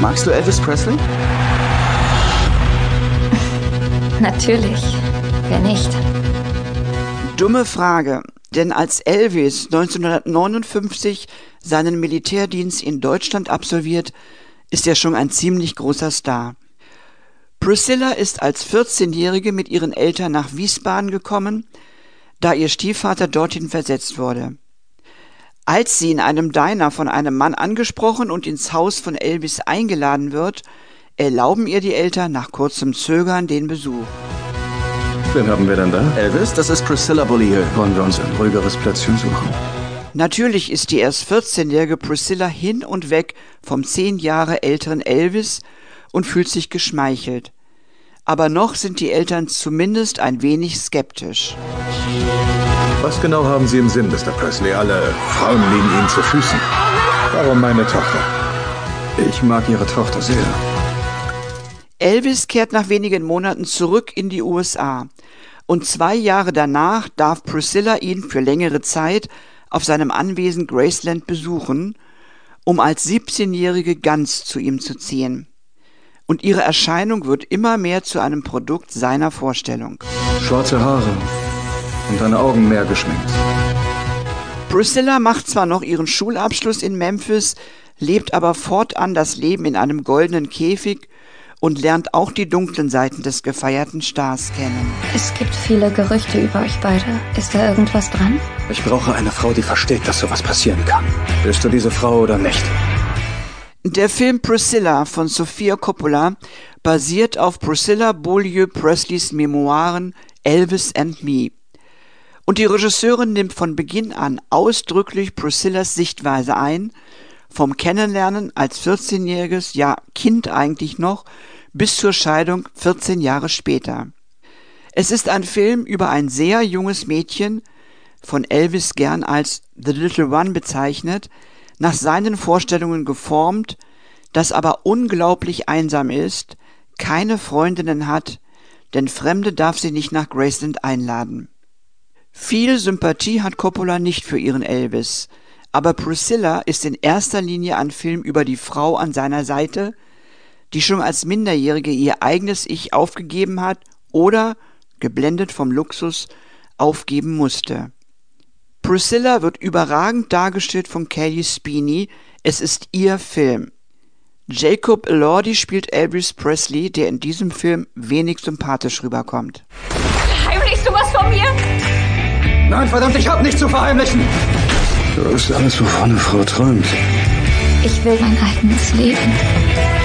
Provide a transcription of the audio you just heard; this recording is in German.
Magst du Elvis Presley? Natürlich. Wer nicht? Dumme Frage. Denn als Elvis 1959 seinen Militärdienst in Deutschland absolviert, ist er schon ein ziemlich großer Star. Priscilla ist als 14-Jährige mit ihren Eltern nach Wiesbaden gekommen, da ihr Stiefvater dorthin versetzt wurde. Als sie in einem Diner von einem Mann angesprochen und ins Haus von Elvis eingeladen wird, erlauben ihr die Eltern nach kurzem Zögern den Besuch. Wen haben wir denn da? Elvis, das ist Priscilla Beaulieu. Wollen wir uns ein ruhigeres Plätzchen suchen? Natürlich ist die erst 14-jährige Priscilla hin und weg vom zehn Jahre älteren Elvis und fühlt sich geschmeichelt. Aber noch sind die Eltern zumindest ein wenig skeptisch. Was genau haben Sie im Sinn, Mr. Presley? Alle Frauen liegen Ihnen zu Füßen. Warum meine Tochter? Ich mag Ihre Tochter sehr. Elvis kehrt nach wenigen Monaten zurück in die USA und zwei Jahre danach darf Priscilla ihn für längere Zeit auf seinem Anwesen Graceland besuchen, um als 17-Jährige ganz zu ihm zu ziehen. Und ihre Erscheinung wird immer mehr zu einem Produkt seiner Vorstellung. Schwarze Haare und deine Augen mehr geschminkt. Priscilla macht zwar noch ihren Schulabschluss in Memphis, lebt aber fortan das Leben in einem goldenen Käfig und lernt auch die dunklen Seiten des gefeierten Stars kennen. Es gibt viele Gerüchte über euch beide. Ist da irgendwas dran? Ich brauche eine Frau, die versteht, dass sowas passieren kann. Bist du diese Frau oder nicht? Der Film Priscilla von Sofia Coppola basiert auf Priscilla Beaulieu Presleys Memoiren Elvis and Me. Und die Regisseurin nimmt von Beginn an ausdrücklich Priscillas Sichtweise ein vom Kennenlernen als 14-jähriges, ja Kind eigentlich noch, bis zur Scheidung 14 Jahre später. Es ist ein Film über ein sehr junges Mädchen, von Elvis gern als The Little One bezeichnet, nach seinen Vorstellungen geformt, das aber unglaublich einsam ist, keine Freundinnen hat, denn Fremde darf sie nicht nach Graceland einladen. Viel Sympathie hat Coppola nicht für ihren Elvis, aber Priscilla ist in erster Linie ein Film über die Frau an seiner Seite, die schon als Minderjährige ihr eigenes Ich aufgegeben hat oder, geblendet vom Luxus, aufgeben musste. Priscilla wird überragend dargestellt von Kelly Spini. Es ist ihr Film. Jacob Elordi spielt Elvis Presley, der in diesem Film wenig sympathisch rüberkommt. Nein, verdammt, ich hab nichts zu verheimlichen. Du bist alles, wovon eine Frau träumt. Ich will mein eigenes Leben.